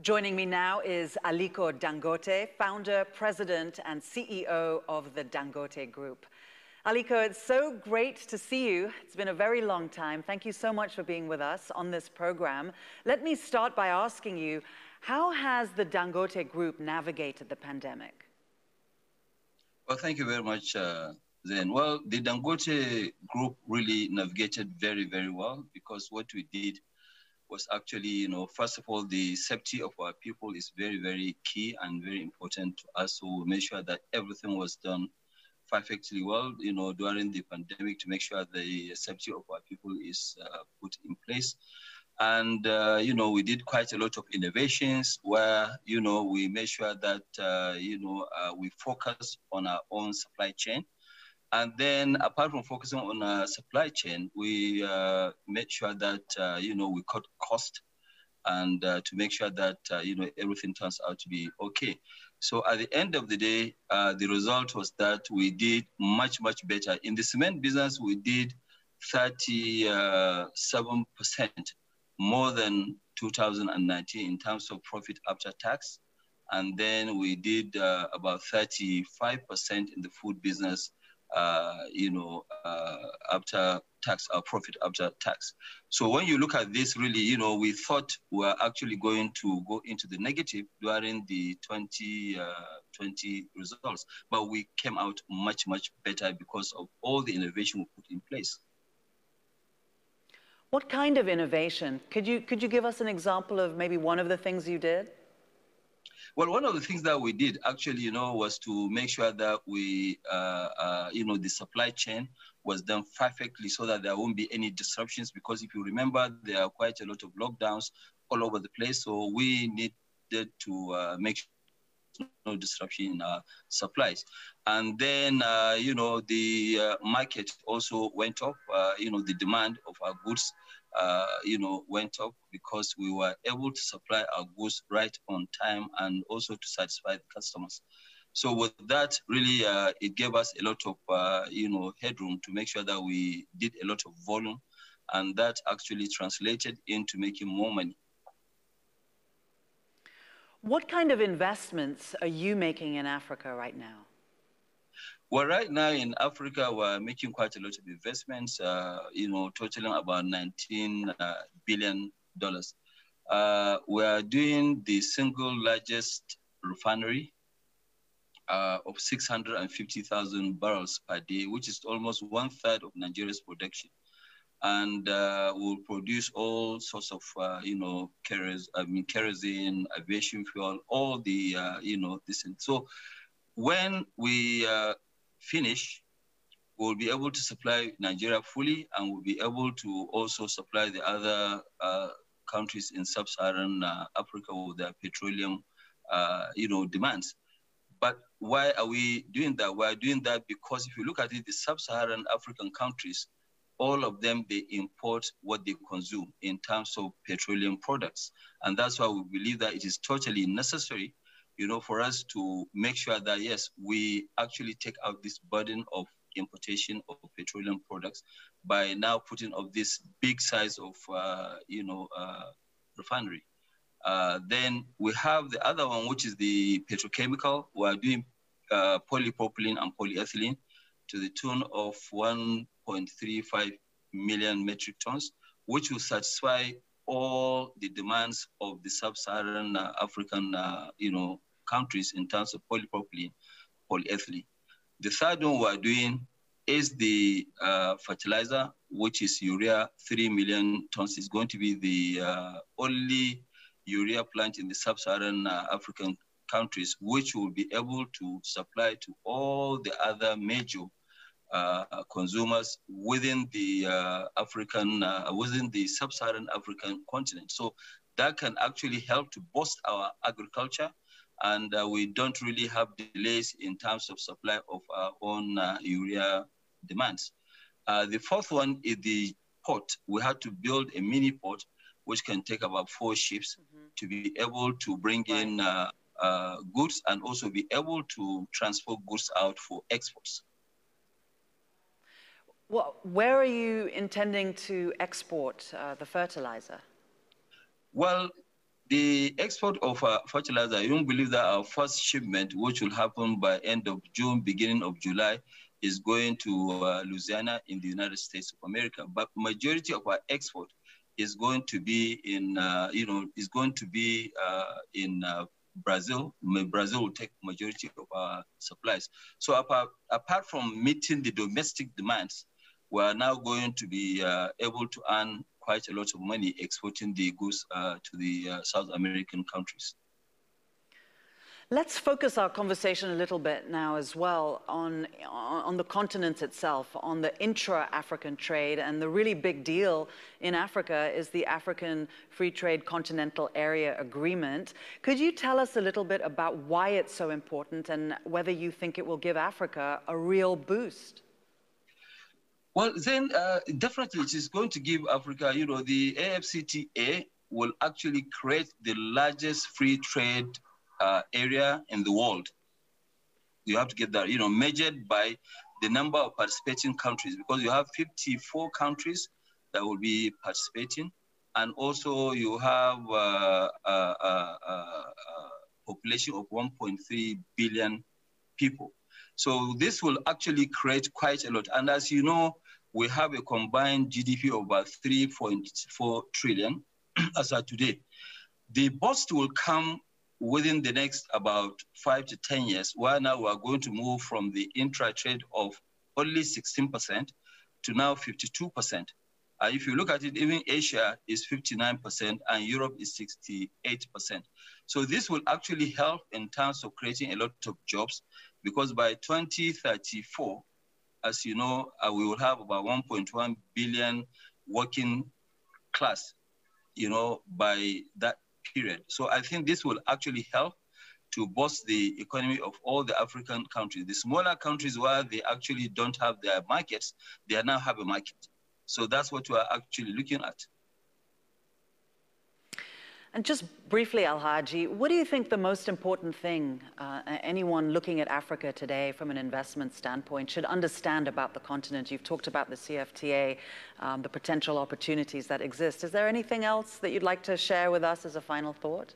Joining me now is Aliko Dangote, founder, president, and CEO of the Dangote Group. Aliko, it's so great to see you. It's been a very long time. Thank you so much for being with us on this program. Let me start by asking you, how has the Dangote Group navigated the pandemic? Well, thank you very much, uh, Then. Well, the Dangote Group really navigated very, very well because what we did was actually, you know, first of all, the safety of our people is very, very key and very important to us. So we made sure that everything was done perfectly well, you know, during the pandemic to make sure the safety of our people is uh, put in place. And, uh, you know, we did quite a lot of innovations where, you know, we made sure that, uh, you know, uh, we focus on our own supply chain and then apart from focusing on a supply chain, we uh, made sure that, uh, you know, we cut cost and uh, to make sure that, uh, you know, everything turns out to be okay. So at the end of the day, uh, the result was that we did much, much better. In the cement business, we did 37% more than 2019 in terms of profit after tax. And then we did uh, about 35% in the food business uh, you know, uh, after tax, our profit after tax. So when you look at this, really, you know, we thought we were actually going to go into the negative during the 2020 uh, results, but we came out much, much better because of all the innovation we put in place. What kind of innovation? Could you, could you give us an example of maybe one of the things you did? Well, one of the things that we did actually, you know, was to make sure that we, uh, uh, you know, the supply chain was done perfectly so that there won't be any disruptions. Because if you remember, there are quite a lot of lockdowns all over the place. So we needed to uh, make sure no disruption in our supplies. And then, uh, you know, the uh, market also went up, uh, you know, the demand of our goods uh, you know, went up because we were able to supply our goods right on time and also to satisfy the customers. So with that, really, uh, it gave us a lot of, uh, you know, headroom to make sure that we did a lot of volume, and that actually translated into making more money. What kind of investments are you making in Africa right now? Well, right now in Africa, we're making quite a lot of investments, uh, you know, totaling about 19 uh, billion dollars. Uh, we are doing the single largest refinery uh, of 650,000 barrels per day, which is almost one third of Nigeria's production. And uh, we'll produce all sorts of, uh, you know, I mean, kerosene, aviation fuel, all the, you know, this. And so when we finish, we'll be able to supply Nigeria fully and we'll be able to also supply the other uh, countries in sub-Saharan uh, Africa with their petroleum, uh, you know, demands. But why are we doing that? We're doing that because if you look at it, the sub-Saharan African countries, all of them, they import what they consume in terms of petroleum products. And that's why we believe that it is totally necessary you know, for us to make sure that, yes, we actually take out this burden of importation of petroleum products by now putting up this big size of, uh, you know, uh, refinery. Uh, then we have the other one, which is the petrochemical. We are doing uh, polypropylene and polyethylene to the tune of 1.35 million metric tons, which will satisfy all the demands of the sub-Saharan uh, African, uh, you know, countries in terms of polypropylene, polyethylene. The third one we're doing is the uh, fertilizer, which is urea, 3 million tons. is going to be the uh, only urea plant in the sub-Saharan uh, African countries, which will be able to supply to all the other major consumers within the uh, African, uh, within the sub-Saharan African continent. So that can actually help to boost our agriculture and uh, we don't really have delays in terms of supply of our own uh, urea demands. Uh, the fourth one is the port. We had to build a mini port which can take about four ships mm-hmm. to be able to bring in uh, uh, goods and also be able to transport goods out for exports. Where are you intending to export uh, the fertilizer? Well, the export of uh, fertilizer, you don't believe that our first shipment, which will happen by end of June, beginning of July, is going to uh, Louisiana in the United States of America. But majority of our export is going to be in, uh, you know, is going to be uh, in uh, Brazil. Brazil will take majority of our supplies. So apart, apart from meeting the domestic demands, we are now going to be uh, able to earn quite a lot of money exporting the goods uh, to the uh, South American countries. Let's focus our conversation a little bit now as well on, on the continent itself, on the intra-African trade. And the really big deal in Africa is the African Free Trade Continental Area Agreement. Could you tell us a little bit about why it's so important and whether you think it will give Africa a real boost? Well, then uh, definitely it is going to give Africa, you know, the AFCTA will actually create the largest free trade uh, area in the world. You have to get that, you know, measured by the number of participating countries because you have 54 countries that will be participating. And also you have uh, a, a, a population of 1.3 billion people. So this will actually create quite a lot. And as you know, we have a combined GDP of about 3.4 trillion as of today. The bust will come within the next about five to 10 years, where now we are going to move from the intra-trade of only 16% to now 52%. Uh, if you look at it, even Asia is 59% and Europe is 68%. So this will actually help in terms of creating a lot of jobs because by 2034, as you know, uh, we will have about 1.1 billion working class, you know, by that period. So I think this will actually help to boost the economy of all the African countries. The smaller countries where they actually don't have their markets, they now have a market. So that's what we are actually looking at. And just briefly, Al Alhaji, what do you think the most important thing uh, anyone looking at Africa today from an investment standpoint should understand about the continent? You've talked about the CFTA, um, the potential opportunities that exist. Is there anything else that you'd like to share with us as a final thought?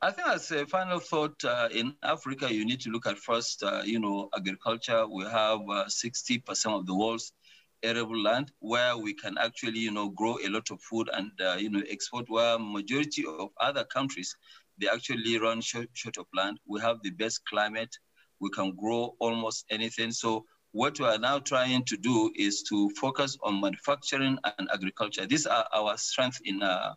I think as a final thought, uh, in Africa, you need to look at first, uh, you know, agriculture. We have 60% uh, of the world's arable land where we can actually, you know, grow a lot of food and, uh, you know, export where majority of other countries, they actually run short, short of land. We have the best climate. We can grow almost anything. So what we are now trying to do is to focus on manufacturing and agriculture. These are our strengths in uh,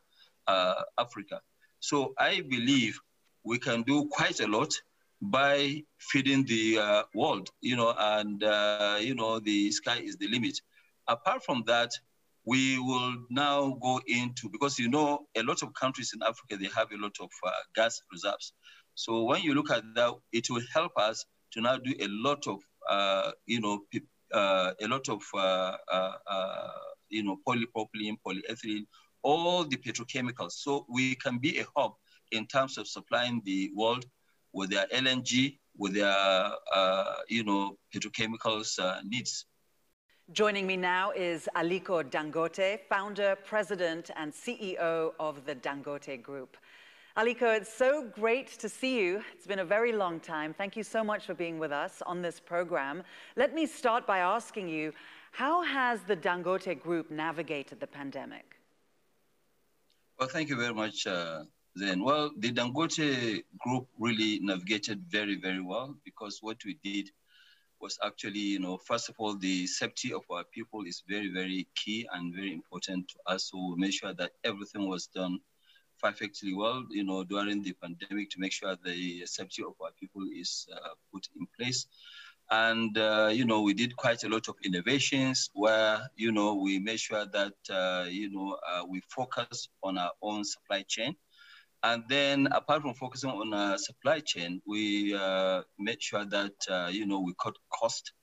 uh, Africa. So I believe we can do quite a lot by feeding the uh, world, you know, and, uh, you know, the sky is the limit. Apart from that, we will now go into, because you know, a lot of countries in Africa, they have a lot of uh, gas reserves. So when you look at that, it will help us to now do a lot of, uh, you know, uh, a lot of, uh, you know, polypropylene, polyethylene, all the petrochemicals. So we can be a hub in terms of supplying the world with their LNG, with their, you know, petrochemicals needs. Joining me now is Aliko Dangote, founder, president, and CEO of the Dangote Group. Aliko, it's so great to see you. It's been a very long time. Thank you so much for being with us on this program. Let me start by asking you, how has the Dangote Group navigated the pandemic? Well, thank you very much, uh, Then. Well, the Dangote Group really navigated very, very well because what we did was actually, you know, first of all, the safety of our people is very, very key and very important to us. So we made sure that everything was done perfectly well, you know, during the pandemic to make sure the safety of our people is uh, put in place. And, uh, you know, we did quite a lot of innovations where, you know, we made sure that, uh, you know, uh, we focus on our own supply chain and then apart from focusing on a supply chain, we uh, made sure that, uh, you know, we cut cost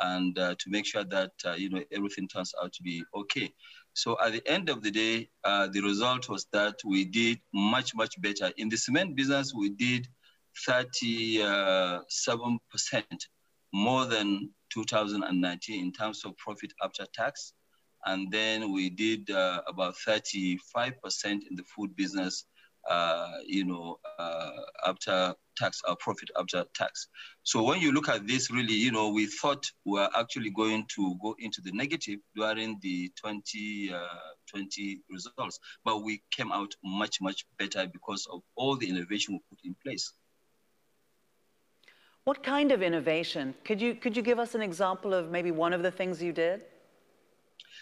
and uh, to make sure that, uh, you know, everything turns out to be okay. So at the end of the day, uh, the result was that we did much, much better. In the cement business, we did 37% more than 2019 in terms of profit after tax. And then we did uh, about 35% in the food business uh, you know, uh, after tax, our profit after tax. So when you look at this, really, you know, we thought we are actually going to go into the negative during the 2020 uh, results, but we came out much, much better because of all the innovation we put in place. What kind of innovation? Could you, could you give us an example of maybe one of the things you did?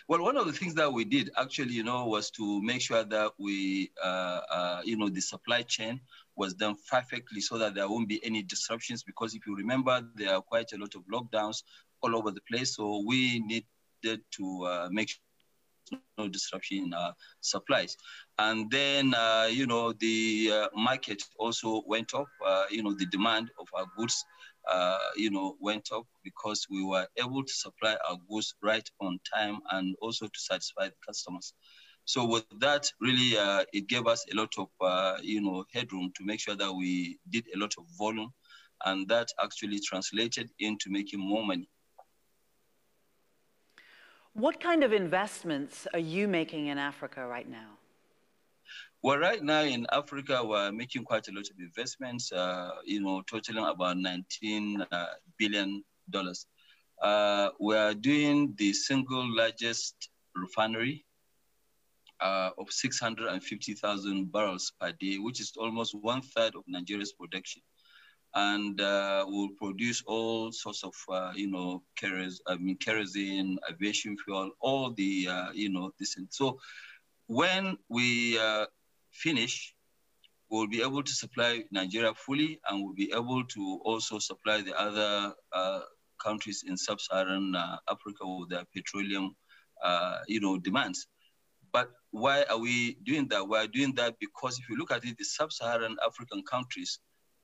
Well, one of the things that we did actually, you know, was to make sure that we, uh, uh, you know, the supply chain was done perfectly so that there won't be any disruptions. Because if you remember, there are quite a lot of lockdowns all over the place. So we needed to uh, make sure no disruption in our supplies. And then, uh, you know, the uh, market also went up, uh, you know, the demand of our goods, uh, you know, went up because we were able to supply our goods right on time and also to satisfy the customers. So with that, really, uh, it gave us a lot of, uh, you know, headroom to make sure that we did a lot of volume and that actually translated into making more money. What kind of investments are you making in Africa right now? Well, right now in Africa, we're making quite a lot of investments, uh, you know, totaling about 19 uh, billion dollars. Uh, we are doing the single largest refinery uh, of 650,000 barrels per day, which is almost one third of Nigeria's production and uh, will produce all sorts of, uh, you know, I mean, kerosene, aviation fuel, all the, uh, you know, this. And so when we uh, finish, we'll be able to supply Nigeria fully and we'll be able to also supply the other uh, countries in sub-Saharan uh, Africa with their petroleum, you know, demands. But why are we doing that? We're doing that because if you look at it, the sub-Saharan African countries,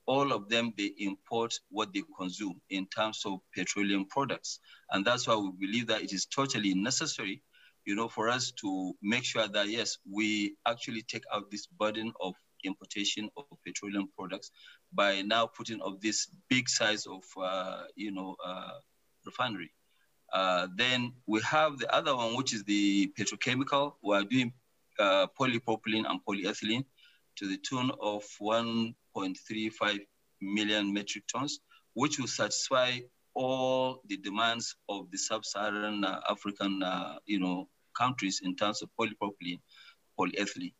all of them, they import what they consume in terms of petroleum products. And that's why we believe that it is totally necessary, you know, for us to make sure that, yes, we actually take out this burden of importation of petroleum products by now putting up this big size of, uh, you know, uh, refinery. Uh, then we have the other one, which is the petrochemical. We're doing uh, polypropylene and polyethylene to the tune of 1.35 million metric tons, which will satisfy all the demands of the sub-Saharan uh, African, uh, you know, countries in terms of polypropylene, polyethylene.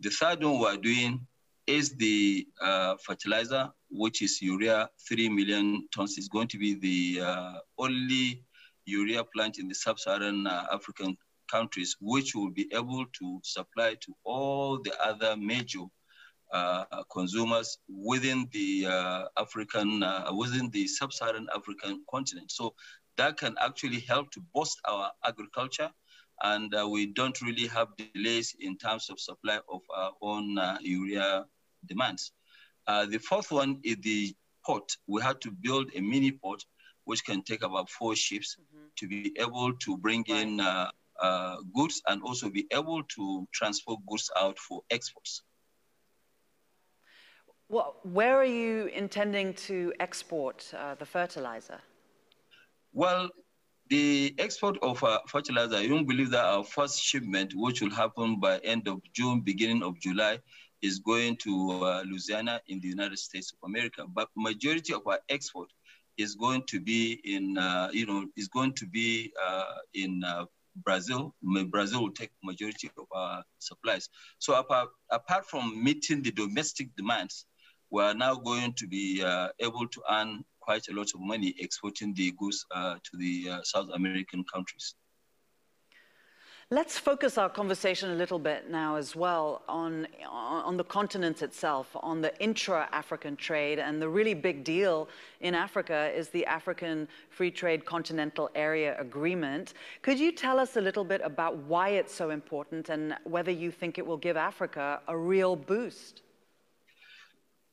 The third one we're doing is the uh, fertilizer, which is urea, 3 million tons. is going to be the uh, only urea plant in the sub-Saharan uh, African countries, which will be able to supply to all the other major uh, consumers within the uh, African, uh, within the sub-Saharan African continent. So that can actually help to boost our agriculture and uh, we don't really have delays in terms of supply of our own uh, urea demands. Uh, the fourth one is the port. We had to build a mini port which can take about four ships mm-hmm. to be able to bring in goods and also be able to transport goods out for exports. Well, where are you intending to export uh, the fertilizer? Well, the export of uh, fertilizer, you don't believe that our first shipment, which will happen by end of June, beginning of July, is going to uh, Louisiana in the United States of America. But majority of our export is going to be in, uh, you know, is going to be uh, in uh, Brazil. Brazil will take majority of our supplies. So apart, apart from meeting the domestic demands, we are now going to be uh, able to earn quite a lot of money exporting the goods uh, to the uh, South American countries. Let's focus our conversation a little bit now as well on, on the continent itself, on the intra-African trade. And the really big deal in Africa is the African Free Trade Continental Area Agreement. Could you tell us a little bit about why it's so important and whether you think it will give Africa a real boost?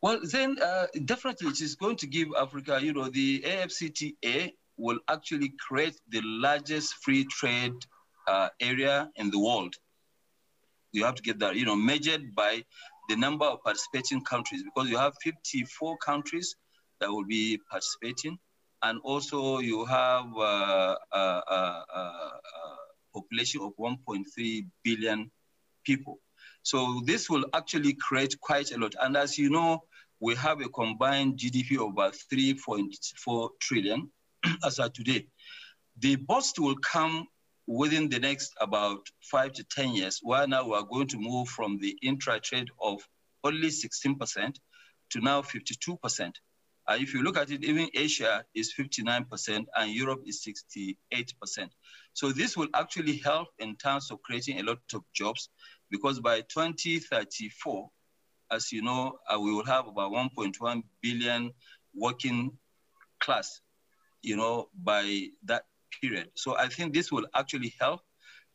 Well, then uh, definitely it is going to give Africa, you know, the AFCTA will actually create the largest free trade uh, area in the world. You have to get that, you know, measured by the number of participating countries because you have 54 countries that will be participating. And also you have uh, a, a, a population of 1.3 billion people. So this will actually create quite a lot. And as you know, we have a combined GDP of about 3.4 trillion as of today. The bust will come within the next about five to 10 years, where now we're going to move from the intra-trade of only 16% to now 52%. Uh, if you look at it, even Asia is 59% and Europe is 68%. So this will actually help in terms of creating a lot of jobs because by 2034, as you know, uh, we will have about 1.1 billion working class, you know, by that period. So I think this will actually help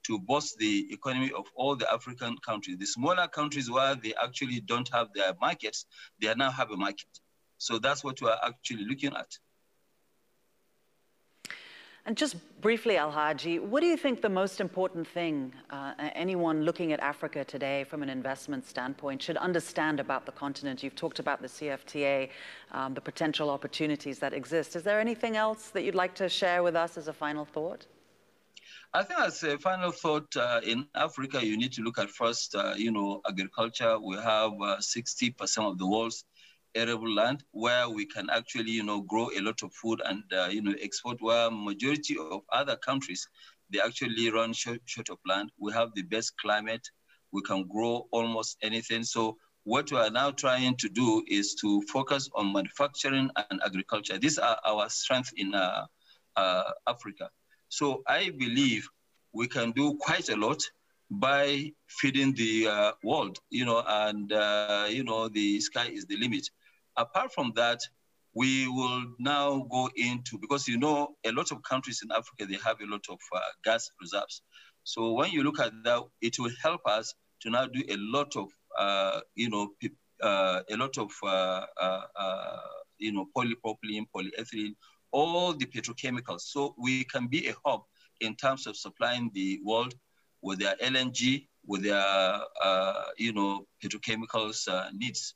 to boost the economy of all the African countries. The smaller countries where they actually don't have their markets, they now have a market. So that's what we are actually looking at. And just briefly, Al Alhaji, what do you think the most important thing uh, anyone looking at Africa today from an investment standpoint should understand about the continent? You've talked about the CFTA, um, the potential opportunities that exist. Is there anything else that you'd like to share with us as a final thought? I think as a final thought, uh, in Africa, you need to look at first, uh, you know, agriculture. We have 60% uh, of the world's arable land where we can actually, you know, grow a lot of food and, uh, you know, export where majority of other countries, they actually run short, short of land. We have the best climate. We can grow almost anything. So what we are now trying to do is to focus on manufacturing and agriculture. These are our strengths in uh, uh, Africa. So I believe we can do quite a lot by feeding the uh, world, you know, and, uh, you know, the sky is the limit. Apart from that, we will now go into, because you know, a lot of countries in Africa, they have a lot of uh, gas reserves. So when you look at that, it will help us to now do a lot of, uh, you know, uh, a lot of, uh, uh, uh, you know, polypropylene, polyethylene, all the petrochemicals. So we can be a hub in terms of supplying the world with their LNG, with their, you know, petrochemicals needs.